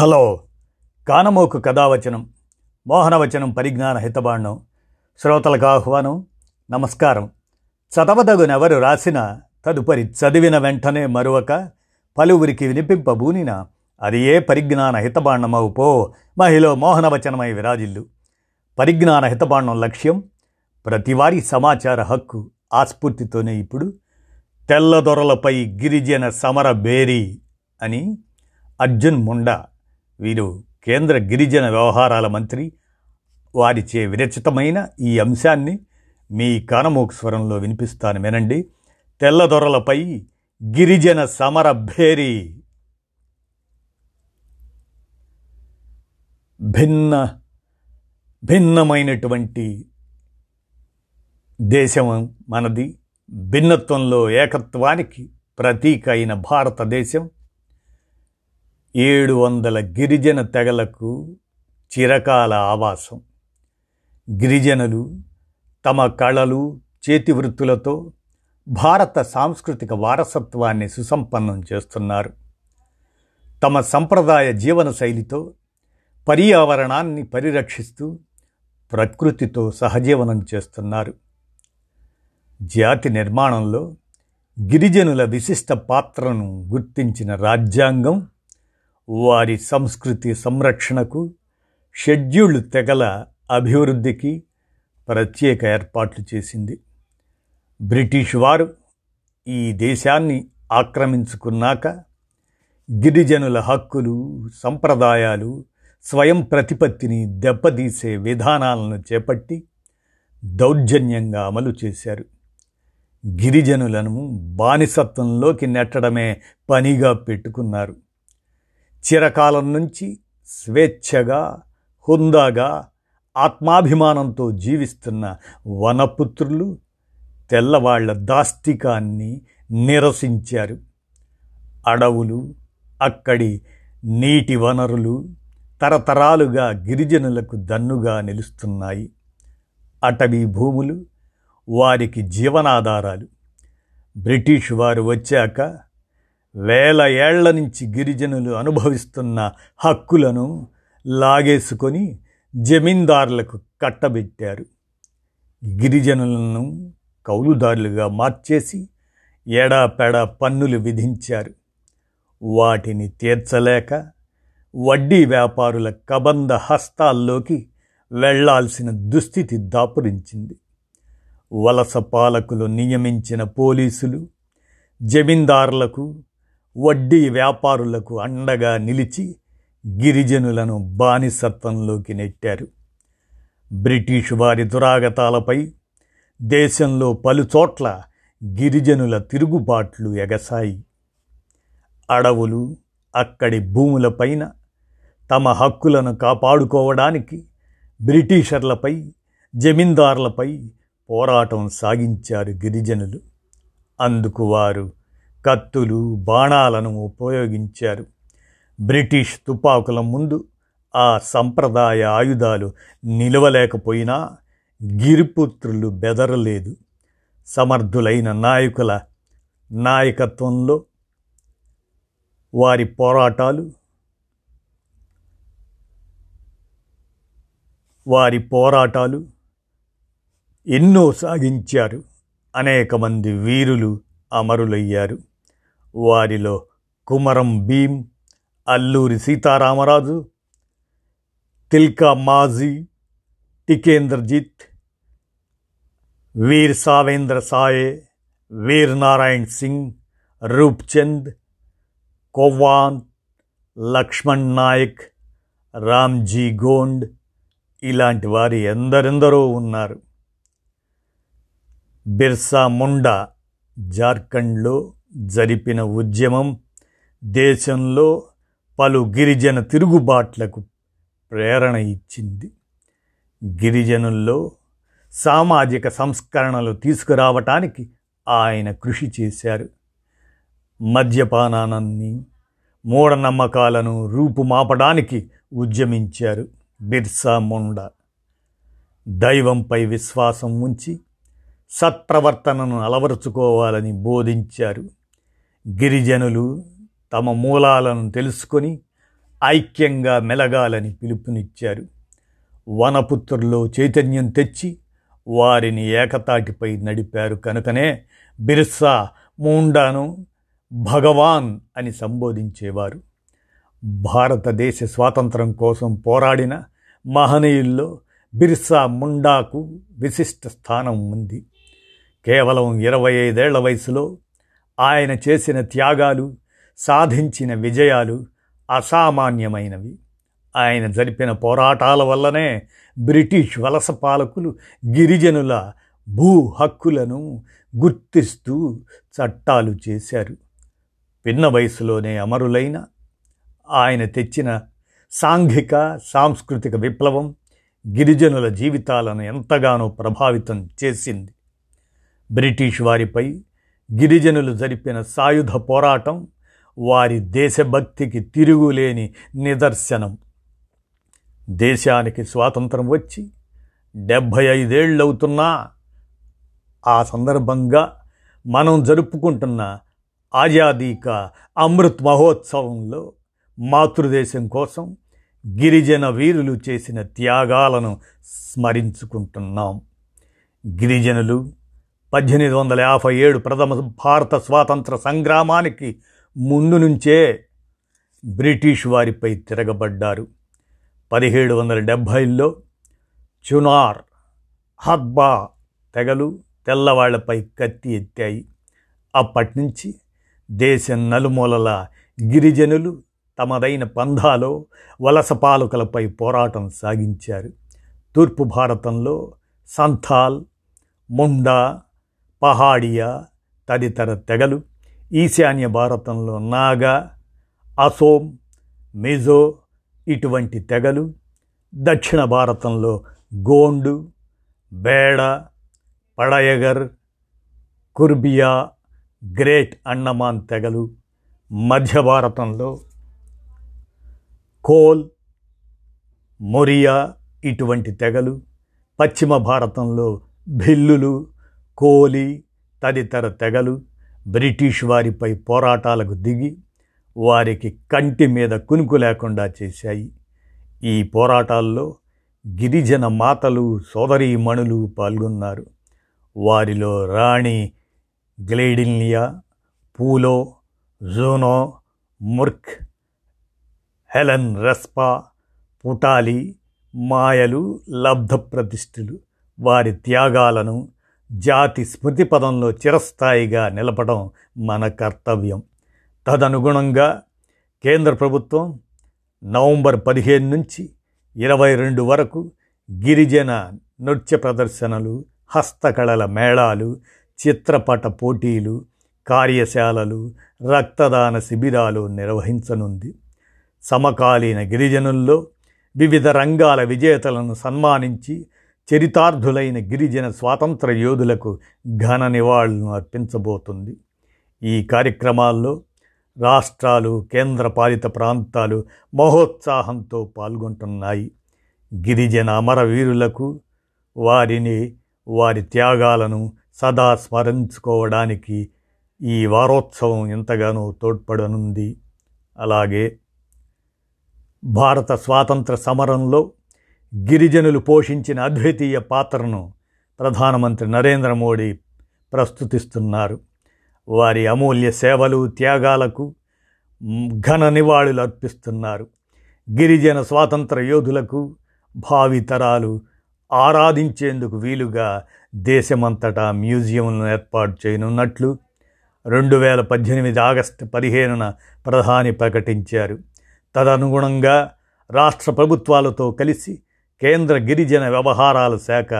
Hello కానమోకు కథావచనం మోహనవచనం పరిజ్ఞాన హితబాండం శ్రోతలకు ఆహ్వానం నమస్కారం. చదవదగునెవరు రాసిన తదుపరి చదివిన వెంటనే మరొక పలువురికి వినిపింపబూనిన అది ఏ పరిజ్ఞాన హితబాండమవు పో మహిళ మోహనవచనమై విరాజిల్లు. పరిజ్ఞాన హితబాండం లక్ష్యం ప్రతివారీ సమాచార హక్కు ఆస్ఫూర్తితోనే ఇప్పుడు తెల్లదొరలపై గిరిజన సమర బేరీ అని అర్జున్ ముండా వీరు కేంద్ర గిరిజన వ్యవహారాల మంత్రి. వారిచే విరచితమైన ఈ అంశాన్ని మీ కానమోక్ స్వరంలో వినిపిస్తాను వినండి తెల్లదొరలపై గిరిజన సమర భేరి. భిన్న భిన్నమైనటువంటి దేశం మనది. భిన్నత్వంలో ఏకత్వానికి ప్రతీక అయిన భారతదేశం. ఏడు వందల గిరిజన తెగలకు చిరకాల ఆవాసం. గిరిజనులు తమ కళలు చేతివృత్తులతో భారత సాంస్కృతిక వారసత్వాన్ని సుసంపన్నం చేస్తున్నారు. తమ సంప్రదాయ జీవన శైలితో పర్యావరణాన్ని పరిరక్షిస్తూ ప్రకృతితో సహజీవనం చేస్తున్నారు. జాతి నిర్మాణంలో గిరిజనుల విశిష్ట పాత్రను గుర్తించిన రాజ్యాంగం వారి సంస్కృతి సంరక్షణకు షెడ్యూల్డ్ తెగల అభివృద్ధికి ప్రత్యేక ఏర్పాట్లు చేసింది. బ్రిటిష్ వారు ఈ దేశాన్ని ఆక్రమించుకున్నాక గిరిజనుల హక్కులు సంప్రదాయాలు స్వయం ప్రతిపత్తిని దెబ్బతీసే విధానాలను చేపట్టి దౌర్జన్యంగా అమలు చేశారు. గిరిజనులను బానిసత్వంలోకి నెట్టడమే పనిగా పెట్టుకున్నారు. చిరకాలం నుంచి స్వేచ్ఛగా హుందాగా ఆత్మాభిమానంతో జీవిస్తున్న వనపుత్రులు తెల్లవాళ్ళ దాస్తికాన్ని నిరసించారు. అడవులు అక్కడి నీటి వనరులు తరతరాలుగా గిరిజనులకు దన్నుగా నిలుస్తున్నాయి. అటవీ భూములు వారికి జీవనాధారాలు. బ్రిటిష్ వారు వచ్చాక వేల ఏళ్ళ నుంచి గిరిజనులు అనుభవిస్తున్న హక్కులను లాగేసుకొని జమీందారులకు కట్టబెట్టారు. గిరిజనులను కౌలుదారులుగా మార్చేసి ఏడాపెడా పన్నులు విధించారు. వాటిని తీర్చలేక వడ్డీ వ్యాపారుల కబంధ హస్తాల్లోకి వెళ్ళాల్సిన దుస్థితి దాపురించింది. వలస పాలకులు నియమించిన పోలీసులు జమీందారులకు వడ్డీ వ్యాపారులకు అండగా నిలిచి గిరిజనులను బానిసత్వంలోకి నెట్టారు. బ్రిటిష్ వారి దురాగతాలపై దేశంలో పలుచోట్ల గిరిజనుల తిరుగుబాట్లు ఎగసాయి. అడవులు అక్కడి భూములపైన తమ హక్కులను కాపాడుకోవడానికి బ్రిటిషర్లపై జమీందారులపై పోరాటం సాగించారు గిరిజనులు. అందుకు వారు కత్తులు బాణాలను ఉపయోగించారు. బ్రిటిష్ తుపాకుల ముందు ఆ సంప్రదాయ ఆయుధాలు నిలవలేకపోయినా గిరిపుత్రులు బెదరలేదు. సమర్థులైన నాయకుల నాయకత్వంలో వారి పోరాటాలు వారి పోరాటాలు ఎన్నో సాగించారు. అనేక మంది వీరులు అమరులయ్యారు. వారిలో కుమరం భీం అల్లూరి సీతారామరాజు తిల్కా మాజీ టికేంద్రజిత్ వీర్ సావేంద్ర సాయే వీర్ నారాయణ్ సింగ్ రూప్చంద్ కొవ్వాన్ లక్ష్మణ్ నాయక్ రామ్జీ గోండ్ ఇలాంటి వారి ఎందరెందరో ఉన్నారు. బిర్సా ముండా జార్ఖండ్లో జరిపిన ఉద్యమం దేశంలో పలు గిరిజన తిరుగుబాట్లకు ప్రేరణ ఇచ్చింది. గిరిజనుల్లో సామాజిక సంస్కరణలు తీసుకురావటానికి ఆయన కృషి చేశారు. మద్యపానాన్ని మూఢనమ్మకాలను రూపుమాపడానికి ఉద్యమించారు బిర్సా ముండా. దైవంపై విశ్వాసం ఉంచి సత్ప్రవర్తనను అలవరుచుకోవాలని బోధించారు. గిరిజనులు తమ మూలాలను తెలుసుకొని ఐక్యంగా మెలగాలని పిలుపునిచ్చారు. వనపుత్రుల్లో చైతన్యం తెచ్చి వారిని ఏకతాటిపై నడిపారు కనుకనే బిర్సా ముండాను భగవాన్ అని సంబోధించేవారు. భారతదేశ స్వాతంత్రం కోసం పోరాడిన మహనీయుల్లో బిర్సా ముండాకు విశిష్ట స్థానం ఉంది. కేవలం ఇరవై ఐదేళ్ళ వయసులో ఆయన చేసిన త్యాగాలు సాధించిన విజయాలు అసామాన్యమైనవి. ఆయన జరిపిన పోరాటాల వల్లనే బ్రిటిష్ వలస పాలకులు గిరిజనుల భూ హక్కులను గుర్తిస్తూ చట్టాలు చేశారు. పిన్న వయసులోనే అమరులైన ఆయన తెచ్చిన సాంఘిక సాంస్కృతిక విప్లవం గిరిజనుల జీవితాలను ఎంతగానో ప్రభావితం చేసింది. బ్రిటిష్ వారిపై గిరిజనులు జరిపిన సాయుధ పోరాటం వారి దేశభక్తికి తిరుగులేని నిదర్శనం. దేశానికి స్వాతంత్రం వచ్చి డెబ్భై ఐదేళ్ళవుతున్నా ఆ సందర్భంగా మనం జరుపుకుంటున్న ఆజాదీ కా అమృత్ మహోత్సవంలో మాతృదేశం కోసం గిరిజన వీరులు చేసిన త్యాగాలను స్మరించుకుంటున్నాం. గిరిజనులు పద్దెనిమిది వందల యాభై ఏడు ప్రథమ భారత స్వాతంత్ర సంగ్రామానికి ముందు నుంచే బ్రిటిష్ వారిపై తిరగబడ్డారు. పదిహేడు వందల డెబ్భైలో చునార్ హద్బా తెగలు తెల్లవాళ్ళపై కత్తి ఎత్తాయి. అప్పటి నుంచి దేశం నలుమూలల గిరిజనులు తమదైన పంధాలో వలస పాలకులపై పోరాటం సాగించారు. తూర్పు భారతంలో సంథాల్ ముండా పహాడియా తదితర తెగలు ఈశాన్య భారతంలో నాగా అసోం మిజో ఇటువంటి తెగలు దక్షిణ భారతంలో గోండు బేడ పడయగర్ కుర్బియా గ్రేట్ అండమాన్ తెగలు మధ్య భారతంలో కోల్ మొరియా ఇటువంటి తెగలు పశ్చిమ భారతంలో భిల్లులు కోలి తదితర తెగలు బ్రిటిష్ వారిపై పోరాటాలకు దిగి వారికి కంటి మీద కునుకు లేకుండా చేశాయి. ఈ పోరాటాల్లో గిరిజన మాతలు సోదరీమణులు పాల్గొన్నారు. వారిలో రాణి గ్లేడిన్లియా పూలో జోనో ముర్క్ హెలన్ రెస్పా పుటాలి మాయలు లబ్ధ ప్రతిష్ఠులు వారి త్యాగాలను జాతి స్మృతి పదంలో చిరస్థాయిగా నిలపడం మన కర్తవ్యం. తదనుగుణంగా కేంద్ర ప్రభుత్వం నవంబర్ పదిహేను నుంచి ఇరవై రెండు వరకు గిరిజన నృత్య ప్రదర్శనలు హస్తకళల మేళాలు చిత్రపట పోటీలు కార్యశాలలు రక్తదాన శిబిరాలు నిర్వహించనుంది. సమకాలీన గిరిజనుల్లో వివిధ రంగాల విజేతలను సన్మానించి చరితార్థులైన గిరిజన స్వాతంత్ర యోధులకు ఘన నివాళులను అర్పించబోతుంది. ఈ కార్యక్రమాల్లో రాష్ట్రాలు కేంద్రపాలిత ప్రాంతాలు మహోత్సాహంతో పాల్గొంటున్నాయి. గిరిజన అమరవీరులకు వారిని వారి త్యాగాలను సదా స్మరించుకోవడానికి ఈ వారోత్సవం ఎంతగానో తోడ్పడనుంది. అలాగే భారత స్వాతంత్ర సమరంలో గిరిజనులు పోషించిన అద్వితీయ పాత్రను ప్రధానమంత్రి నరేంద్ర మోడీ ప్రస్తుతిస్తున్నారు. వారి అమూల్య సేవలు త్యాగాలకు ఘన నివాళులు అర్పిస్తున్నారు. గిరిజన స్వాతంత్ర యోధులకు భావితరాలు ఆరాధించేందుకు వీలుగా దేశమంతటా మ్యూజియంను ఏర్పాటు చేయనున్నట్లు రెండు వేల పద్దెనిమిది ఆగస్టు పదిహేనున ప్రధాని ప్రకటించారు. తదనుగుణంగా రాష్ట్ర ప్రభుత్వాలతో కలిసి కేంద్ర గిరిజన వ్యవహారాల శాఖ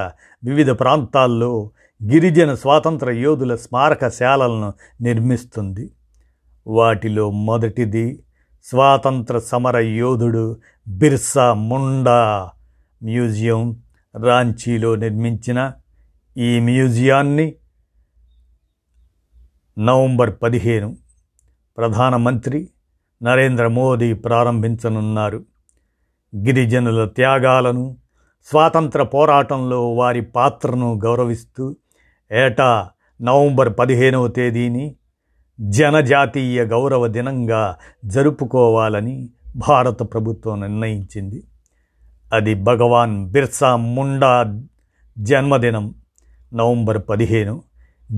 వివిధ ప్రాంతాల్లో గిరిజన స్వాతంత్ర యోధుల స్మారకశాలలను నిర్మిస్తుంది. వాటిలో మొదటిది స్వాతంత్ర సమర యోధుడు బిర్సా ముండా మ్యూజియం రాంచీలో నిర్మించిన ఈ మ్యూజియాన్ని నవంబర్ పదిహేను ప్రధానమంత్రి నరేంద్ర మోదీ ప్రారంభించనున్నారు. గిరిజనుల త్యాగాలను స్వాతంత్ర పోరాటంలో వారి పాత్రను గౌరవిస్తూ ఏటా నవంబర్ పదిహేనవ తేదీని జనజాతీయ గౌరవ దినంగా జరుపుకోవాలని భారత ప్రభుత్వం నిర్ణయించింది. అది భగవాన్ బిర్సా ముండా జన్మదినం. నవంబర్ పదిహేను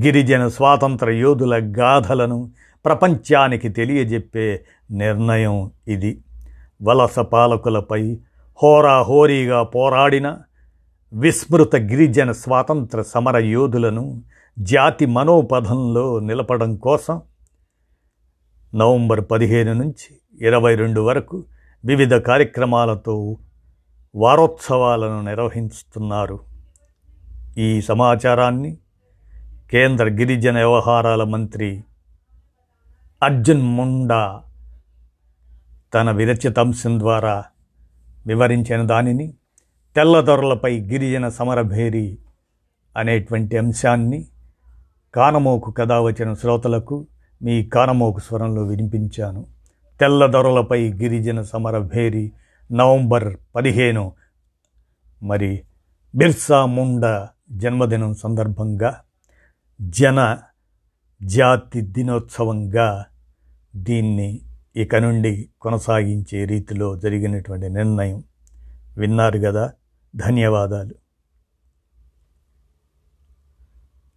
గిరిజన స్వాతంత్ర యోధుల గాథలను ప్రపంచానికి తెలియజెప్పే నిర్ణయం ఇది. వలస పాలకులపై హోరాహోరీగా పోరాడిన విస్మృత గిరిజన స్వాతంత్ర సమర యోధులను జాతి మనోపథంలో నిలపడం కోసం నవంబర్ పదిహేను నుంచి ఇరవై రెండు వరకు వివిధ కార్యక్రమాలతో వారోత్సవాలను నిర్వహిస్తున్నారు. ఈ సమాచారాన్ని కేంద్ర గిరిజన వ్యవహారాల మంత్రి అర్జున్ ముండా తన విరచితంశం ద్వారా వివరించిన దానిని తెల్లదొరలపై గిరిజన సమరభేరి అనేటువంటి అంశాన్ని కానమోకు కథ వచ్చిన శ్రోతలకు మీ కానమోకు స్వరంలో వినిపించాను. తెల్లదొరలపై గిరిజన సమరభేరి నవంబర్ పదిహేను మరి బిర్సా ముండా జన్మదినం సందర్భంగా జన జాతి దినోత్సవంగా దీన్ని ఇక నుండి కొనసాగించే రీతిలో జరిగినటువంటి నిర్ణయం విన్నారు కదా ధన్యవాదాలు.